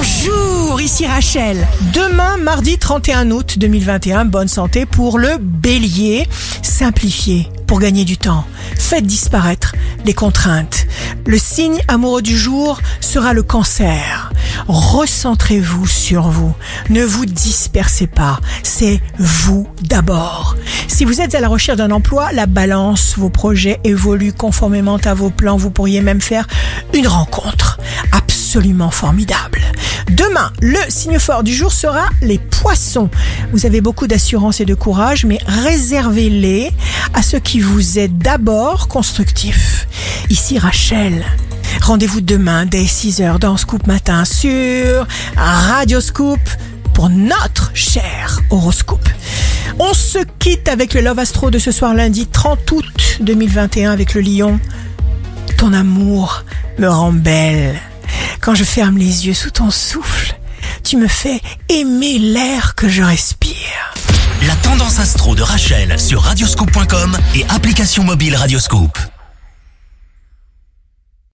Bonjour, ici Rachel. Demain, mardi 31 août 2021, bonne santé pour le bélier. Simplifiez pour gagner du temps. Faites disparaître les contraintes. Le signe amoureux du jour sera le cancer. Recentrez-vous sur vous. Ne vous dispersez pas. C'est vous d'abord. Si vous êtes à la recherche d'un emploi, la balance, vos projets évoluent conformément à vos plans. Vous pourriez même faire une rencontre absolument formidable. Demain, le signe fort du jour sera les poissons. Vous avez beaucoup d'assurance et de courage, mais réservez-les à ce qui vous est d'abord constructif. Ici Rachel. Rendez-vous demain dès 6h dans Scoop Matin sur Radio Scoop pour notre cher horoscope. On se quitte avec le Love Astro de ce soir lundi 30 août 2021 avec le lion. Ton amour me rend belle. Quand je ferme les yeux sous ton souffle, tu me fais aimer l'air que je respire. La tendance astro de Rachel sur radioscope.com et application mobile Radioscope.